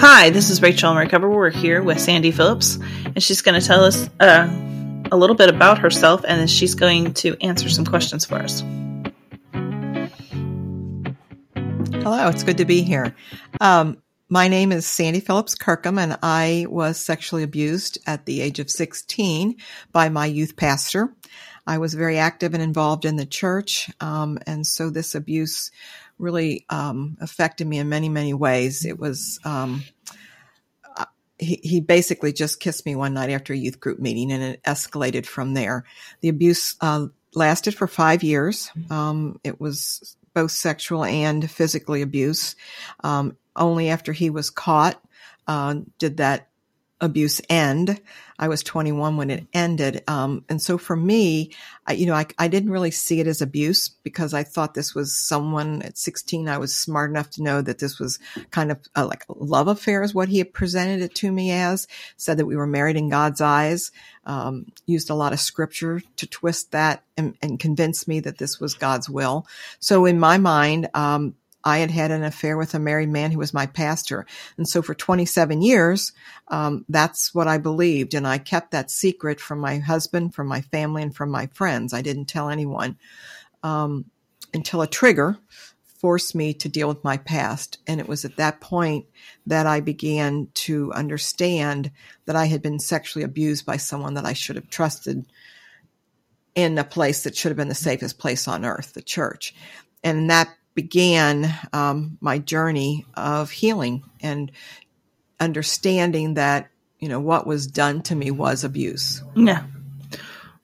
Hi, this is Rachel Recover. We're here with Sandy Phillips, and she's going to tell us uh, a little bit about herself, and then she's going to answer some questions for us. Hello, it's good to be here. Um, my name is Sandy Phillips Kirkham, and I was sexually abused at the age of 16 by my youth pastor. I was very active and involved in the church, um, and so this abuse really um, affected me in many, many ways. It was um, uh, he, he basically just kissed me one night after a youth group meeting, and it escalated from there. The abuse uh, lasted for five years. Um, it was both sexual and physically abuse. Um, only after he was caught uh, did that abuse end. I was 21 when it ended. Um, and so for me, I, you know, I, I didn't really see it as abuse because I thought this was someone at 16. I was smart enough to know that this was kind of a, like a love affair is what he had presented it to me as, said that we were married in God's eyes, um, used a lot of scripture to twist that and, and convince me that this was God's will. So in my mind, um, I had had an affair with a married man who was my pastor. And so for 27 years, um, that's what I believed. And I kept that secret from my husband, from my family, and from my friends. I didn't tell anyone um, until a trigger forced me to deal with my past. And it was at that point that I began to understand that I had been sexually abused by someone that I should have trusted in a place that should have been the safest place on earth, the church. And that began um, my journey of healing and understanding that you know what was done to me was abuse. Yeah.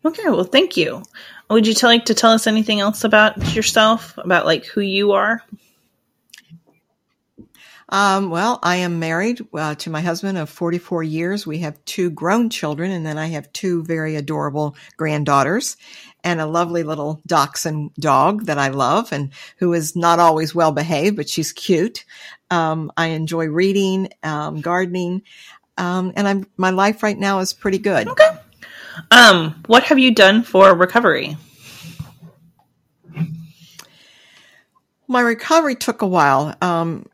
Okay. Well, thank you. Would you like to tell us anything else about yourself, about like who you are? Um, well, I am married uh, to my husband of 44 years. We have two grown children, and then I have two very adorable granddaughters and a lovely little dachshund dog that I love and who is not always well behaved, but she's cute. Um, I enjoy reading, um, gardening, um, and I'm my life right now is pretty good. Okay. Um, what have you done for recovery? My recovery took a while. Um,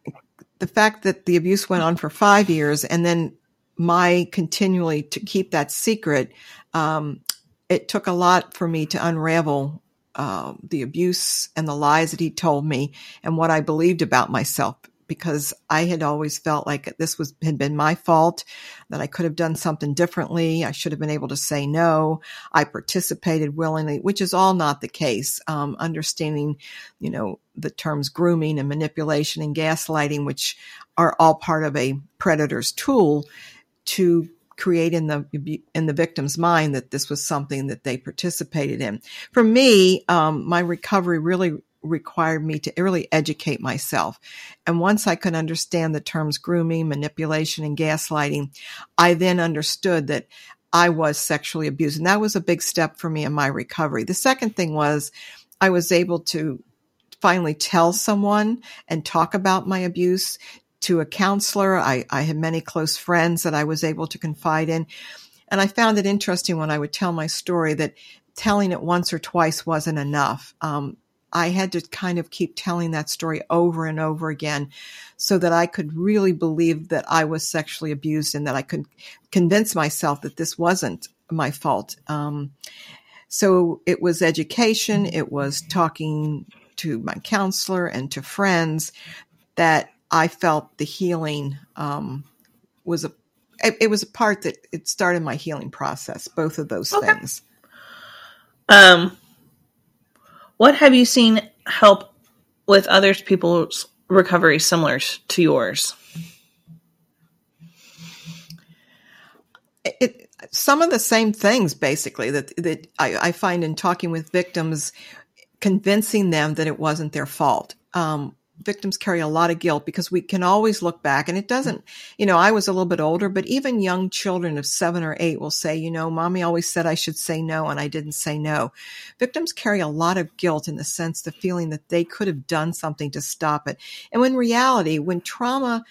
the fact that the abuse went on for five years and then my continually to keep that secret, um, it took a lot for me to unravel uh, the abuse and the lies that he told me and what I believed about myself because I had always felt like this was had been my fault, that I could have done something differently. I should have been able to say no. I participated willingly, which is all not the case. Um, understanding, you know, the terms grooming and manipulation and gaslighting, which are all part of a predator's tool to create in the in the victim's mind that this was something that they participated in. For me, um, my recovery really required me to really educate myself. And once I could understand the terms grooming, manipulation, and gaslighting, I then understood that I was sexually abused. And that was a big step for me in my recovery. The second thing was I was able to finally tell someone and talk about my abuse to a counselor. I, I had many close friends that I was able to confide in. And I found it interesting when I would tell my story that telling it once or twice wasn't enough. Um, I had to kind of keep telling that story over and over again so that I could really believe that I was sexually abused and that I could convince myself that this wasn't my fault. Um, so it was education, it was talking to my counselor and to friends that I felt the healing um, was a it, it, was a part that it started my healing process. Both of those okay. things. Um, what have you seen help with other people's recovery similar to yours? It, some of the same things, basically, that that I, I, find in talking with victims, convincing them that it wasn't their fault. Um, victims carry a lot of guilt because we can always look back and it doesn't, you know, I was a little bit older, but even young children of seven or eight will say, you know, mommy always said I should say no and I didn't say no. Victims carry a lot of guilt in the sense, the feeling that they could have done something to stop it. And when reality, when trauma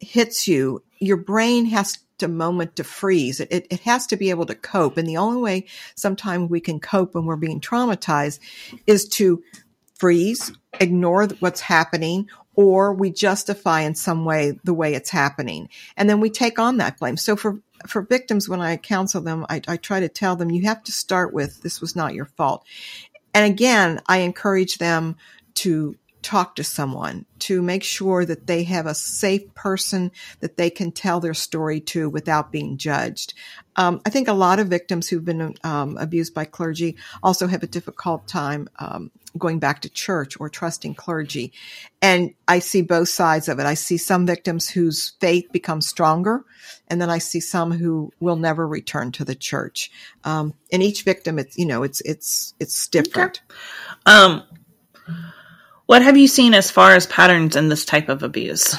hits you, your brain has to moment to freeze. It, it, it, has to be able to cope. And the only way sometimes we can cope when we're being traumatized is to freeze, ignore what's happening, or we justify in some way the way it's happening. And then we take on that blame. So for, for victims, when I counsel them, I, I try to tell them you have to start with this was not your fault. And again, I encourage them to talk to someone to make sure that they have a safe person that they can tell their story to without being judged. Um, I think a lot of victims who've been um, abused by clergy also have a difficult time um, going back to church or trusting clergy. And I see both sides of it. I see some victims whose faith becomes stronger, and then I see some who will never return to the church. Um, and each victim, it's you know, it's it's it's different. Okay. What have you seen as far as patterns in this type of abuse?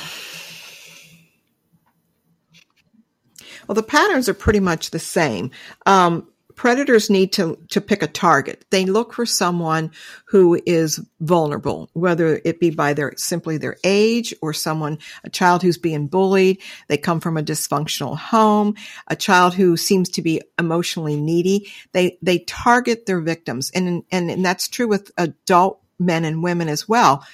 Well, the patterns are pretty much the same. Um, predators need to, to pick a target. They look for someone who is vulnerable, whether it be by their, simply their age or someone, a child who's being bullied. They come from a dysfunctional home, a child who seems to be emotionally needy. They, they target their victims. And, and, and that's true with adult men and women as well.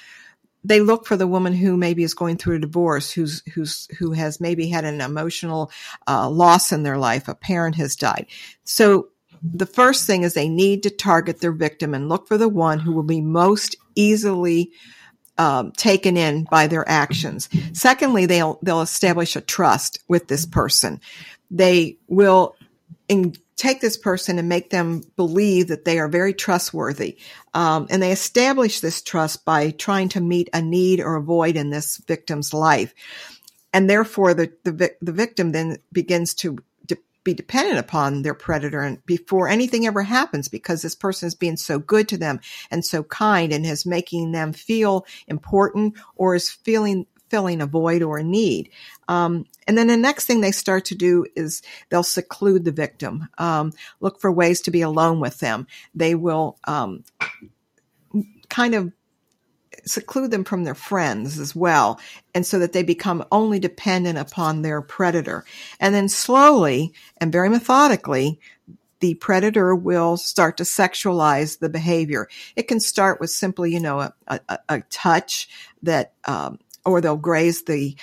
They look for the woman who maybe is going through a divorce, who's who's who has maybe had an emotional uh, loss in their life. A parent has died. So the first thing is they need to target their victim and look for the one who will be most easily um, taken in by their actions. Secondly, they'll they'll establish a trust with this person. They will in, take this person and make them believe that they are very trustworthy. Um, and they establish this trust by trying to meet a need or a void in this victim's life. And therefore, the, the, the victim then begins to de- be dependent upon their predator and before anything ever happens because this person is being so good to them and so kind and is making them feel important or is feeling filling a void or a need. Um, and then the next thing they start to do is they'll seclude the victim, um, look for ways to be alone with them. They will um, kind of seclude them from their friends as well, and so that they become only dependent upon their predator. And then slowly and very methodically, the predator will start to sexualize the behavior. It can start with simply, you know, a, a, a touch that um, or they'll graze the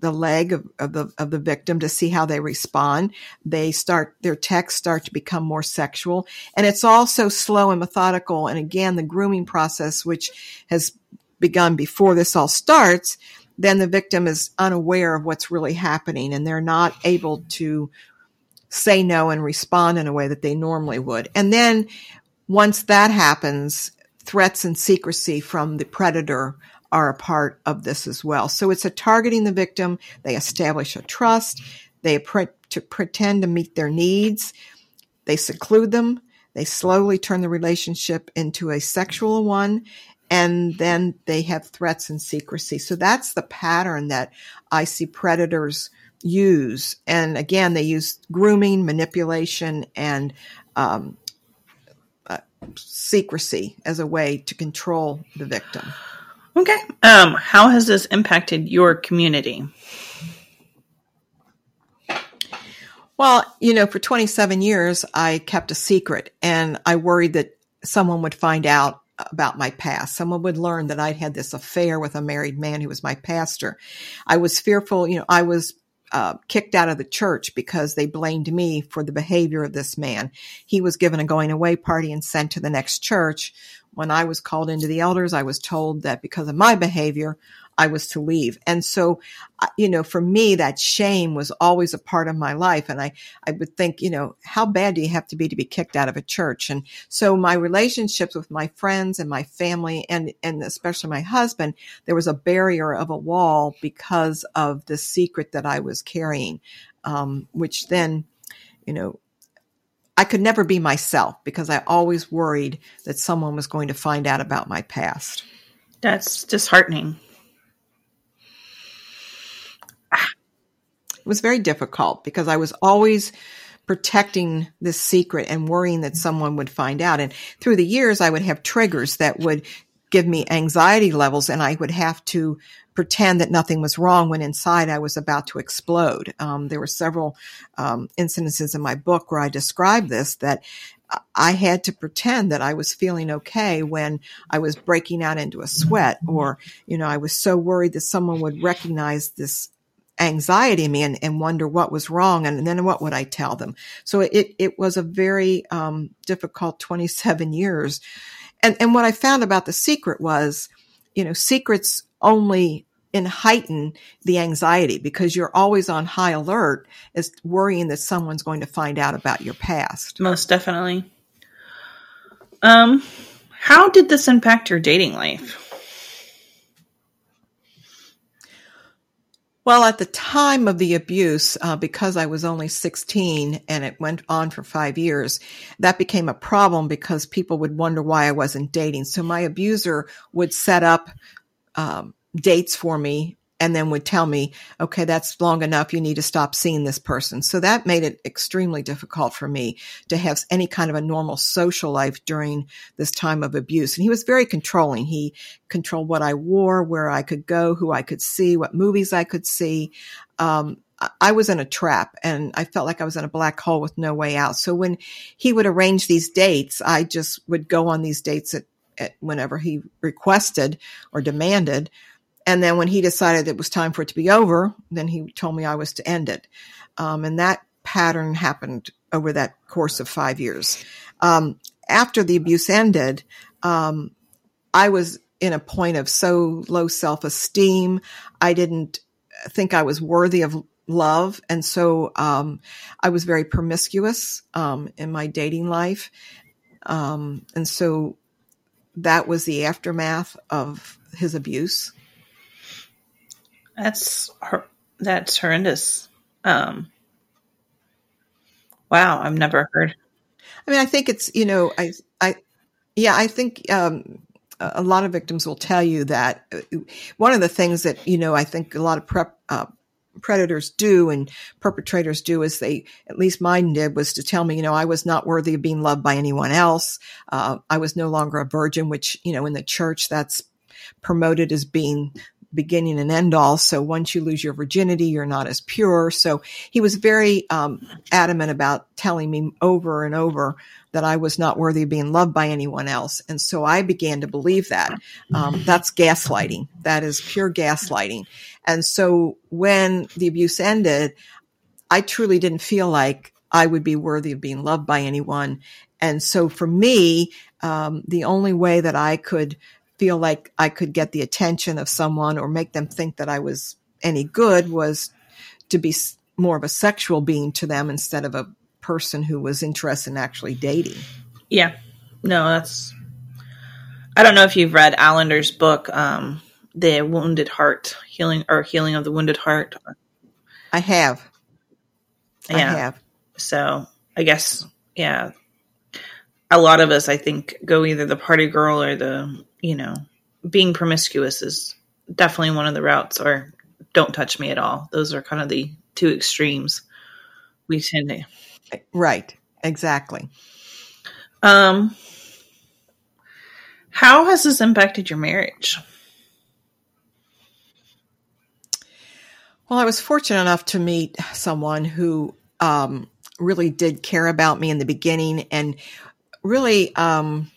the leg of, of, the of the victim to see how they respond. They start their texts start to become more sexual, and it's also slow and methodical. And again, the grooming process, which has begun before this all starts, then the victim is unaware of what's really happening, and they're not able to say no and respond in a way that they normally would. And then once that happens, threats and secrecy from the predator are a part of this as well. So it's a targeting the victim. They establish a trust. They pre- to pretend to meet their needs. They seclude them. They slowly turn the relationship into a sexual one. And then they have threats and secrecy. So that's the pattern that I see predators use. And again, they use grooming, manipulation, and um, uh, secrecy as a way to control the victim. Okay. Um, how has this impacted your community? Well, you know, for 27 years, I kept a secret and I worried that someone would find out about my past. Someone would learn that I'd had this affair with a married man who was my pastor. I was fearful, you know, I was uh, kicked out of the church because they blamed me for the behavior of this man. He was given a going away party and sent to the next church when I was called into the elders, I was told that because of my behavior, I was to leave. And so, you know, for me, that shame was always a part of my life. And I, I would think, you know, how bad do you have to be to be kicked out of a church? And so my relationships with my friends and my family and, and especially my husband, there was a barrier of a wall because of the secret that I was carrying, um, which then, you know, I could never be myself because I always worried that someone was going to find out about my past. That's disheartening. It was very difficult because I was always protecting this secret and worrying that someone would find out. And through the years, I would have triggers that would give me anxiety levels and I would have to pretend that nothing was wrong when inside I was about to explode. Um, there were several um, incidences in my book where I described this that I had to pretend that I was feeling okay when I was breaking out into a sweat or, you know, I was so worried that someone would recognize this anxiety in me and, and wonder what was wrong. And then what would I tell them? So it, it was a very, um, difficult 27 years. And, and what I found about the secret was, you know, secrets only and heighten the anxiety because you're always on high alert as worrying that someone's going to find out about your past. Most definitely. Um, how did this impact your dating life? Well, at the time of the abuse, uh, because I was only 16 and it went on for five years, that became a problem because people would wonder why I wasn't dating. So my abuser would set up um, dates for me and then would tell me, okay, that's long enough. You need to stop seeing this person. So that made it extremely difficult for me to have any kind of a normal social life during this time of abuse. And he was very controlling. He controlled what I wore, where I could go, who I could see, what movies I could see. Um, I was in a trap and I felt like I was in a black hole with no way out. So when he would arrange these dates, I just would go on these dates at, at whenever he requested or demanded. And then when he decided it was time for it to be over, then he told me I was to end it. Um, and that pattern happened over that course of five years. Um, after the abuse ended, um, I was in a point of so low self esteem. I didn't think I was worthy of love. And so um, I was very promiscuous um, in my dating life. Um, and so that was the aftermath of his abuse. That's that's horrendous. Um, wow, I've never heard. I mean, I think it's you know, I I yeah, I think um, a lot of victims will tell you that uh, one of the things that you know, I think a lot of prep. Uh, predators do and perpetrators do is they at least mine did was to tell me you know i was not worthy of being loved by anyone else uh, i was no longer a virgin which you know in the church that's promoted as being beginning and end all. So once you lose your virginity, you're not as pure. So he was very um, adamant about telling me over and over that I was not worthy of being loved by anyone else. And so I began to believe that. Um, that's gaslighting. That is pure gaslighting. And so when the abuse ended, I truly didn't feel like I would be worthy of being loved by anyone. And so for me, um, the only way that I could feel like I could get the attention of someone or make them think that I was any good was to be more of a sexual being to them instead of a person who was interested in actually dating. Yeah. No, that's. I don't know if you've read Allender's book, um, The Wounded Heart, Healing or Healing of the Wounded Heart. I have. Yeah. I have. So I guess, yeah. A lot of us, I think, go either the party girl or the you know, being promiscuous is definitely one of the routes, or don't touch me at all. Those are kind of the two extremes we tend to. Right. Exactly. Um, how has this impacted your marriage? Well, I was fortunate enough to meet someone who um, really did care about me in the beginning and really um,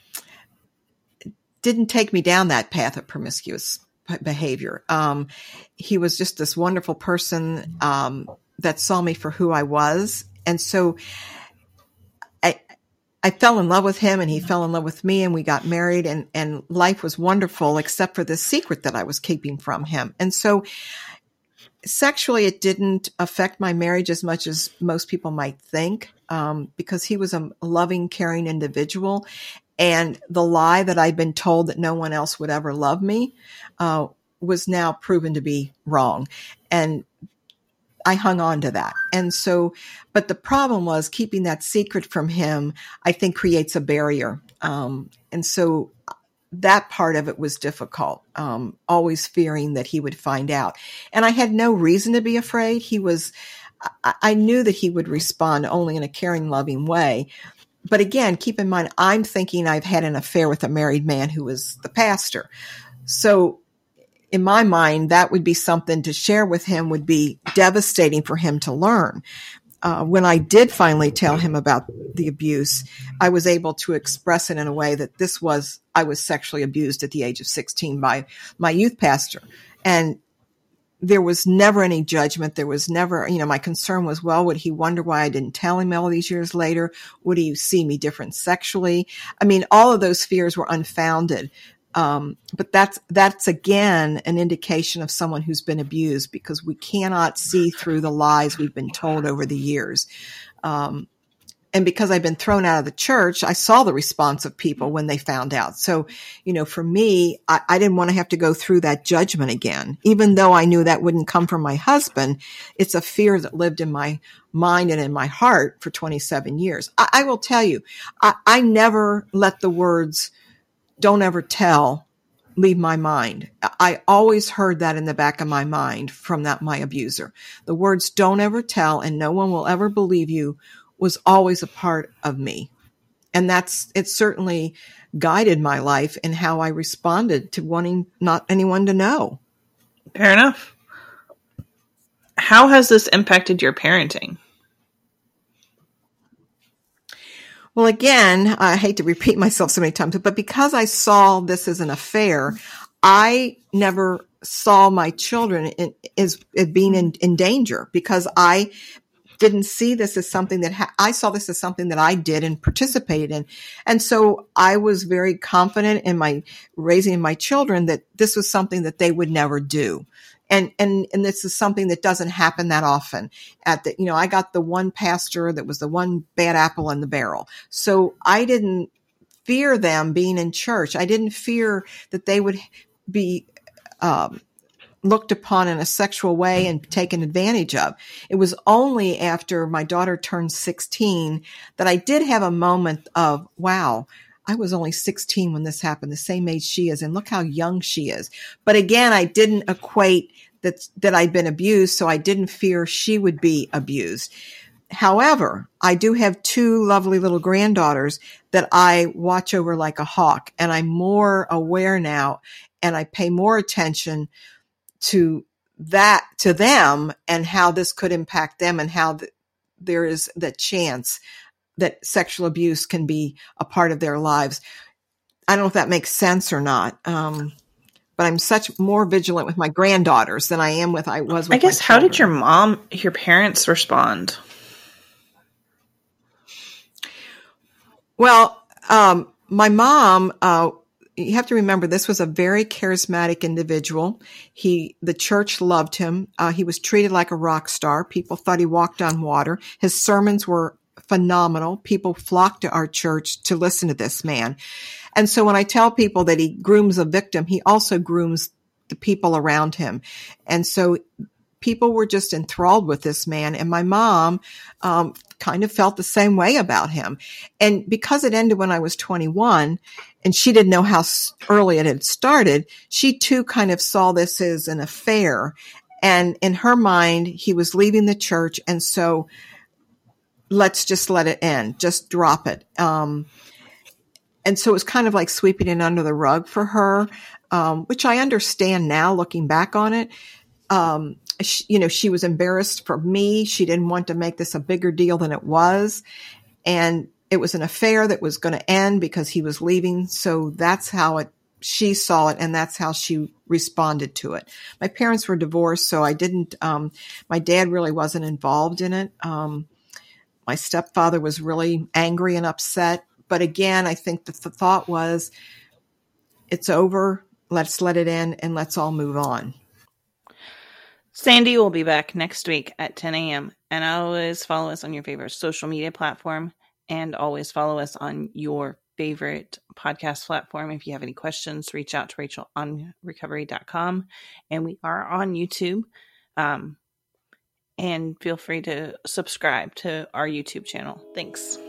didn't take me down that path of promiscuous behavior. Um, he was just this wonderful person um, that saw me for who I was, and so I I fell in love with him, and he fell in love with me, and we got married, and and life was wonderful, except for this secret that I was keeping from him, and so. Sexually, it didn't affect my marriage as much as most people might think, um, because he was a loving, caring individual, and the lie that I'd been told that no one else would ever love me uh, was now proven to be wrong. And I hung on to that. And so, but the problem was keeping that secret from him, I think creates a barrier. Um, and so that part of it was difficult, um, always fearing that he would find out. And I had no reason to be afraid. He was, I, I knew that he would respond only in a caring, loving way but again, keep in mind, I'm thinking I've had an affair with a married man who was the pastor. So in my mind, that would be something to share with him would be devastating for him to learn. Uh, when I did finally tell him about the abuse, I was able to express it in a way that this was, I was sexually abused at the age of 16 by my youth pastor. And there was never any judgment. There was never, you know, my concern was, well, would he wonder why I didn't tell him all these years later? Would he see me different sexually? I mean, all of those fears were unfounded. Um, but that's that's again an indication of someone who's been abused because we cannot see through the lies we've been told over the years. Um, and because I've been thrown out of the church, I saw the response of people when they found out. So, you know, for me, I, I, didn't want to have to go through that judgment again, even though I knew that wouldn't come from my husband. It's a fear that lived in my mind and in my heart for 27 years. I, I will tell you, I, I never let the words don't ever tell leave my mind. I always heard that in the back of my mind from that my abuser. The words don't ever tell and no one will ever believe you was always a part of me. And that's it certainly guided my life and how I responded to wanting not anyone to know. Fair enough. How has this impacted your parenting? Well, again, I hate to repeat myself so many times, but because I saw this as an affair, I never saw my children in, as, as being in, in danger because I didn't see this as something that ha- I saw this as something that I did and participated in. And so I was very confident in my raising my children that this was something that they would never do. And and and this is something that doesn't happen that often. At the you know i got the one pastor that was the one bad apple in the barrel. So i didn't fear them being in church. I didn't fear that they would be um, looked upon in a sexual way and taken advantage of. It was only after my daughter turned 16 that I did have a moment of, wow, I was only 16 when this happened, the same age she is, and look how young she is. But again, I didn't equate that, that I'd been abused, so I didn't fear she would be abused. However, I do have two lovely little granddaughters that I watch over like a hawk, and I'm more aware now and I pay more attention to that, to them and how this could impact them and how the, there is the chance that sexual abuse can be a part of their lives. I don't know if that makes sense or not. Um, but I'm such more vigilant with my granddaughters than I am with I was. With I guess how did your mom, your parents respond? Well, um, my mom. Uh, you have to remember this was a very charismatic individual. He, the church loved him. Uh, he was treated like a rock star. People thought he walked on water. His sermons were phenomenal. People flocked to our church to listen to this man. And so when I tell people that he grooms a victim, he also grooms the people around him. And so people were just enthralled with this man. And my mom, um, kind of felt the same way about him. And because it ended when I was 21 and she didn't know how early it had started, she too kind of saw this as an affair. And in her mind, he was leaving the church. And so let's just let it end, just drop it. Um, and so it was kind of like sweeping it under the rug for her, um, which I understand now looking back on it. Um, she, you know, she was embarrassed for me. She didn't want to make this a bigger deal than it was. And it was an affair that was going to end because he was leaving. So that's how it, she saw it and that's how she responded to it. My parents were divorced, so I didn't, um, my dad really wasn't involved in it. Um, my stepfather was really angry and upset but again, I think that the thought was, it's over. Let's let it in and let's all move on. Sandy will be back next week at 10 a.m. And always follow us on your favorite social media platform and always follow us on your favorite podcast platform. If you have any questions, reach out to Rachel on recovery.com. And we are on YouTube. Um, and feel free to subscribe to our YouTube channel. Thanks.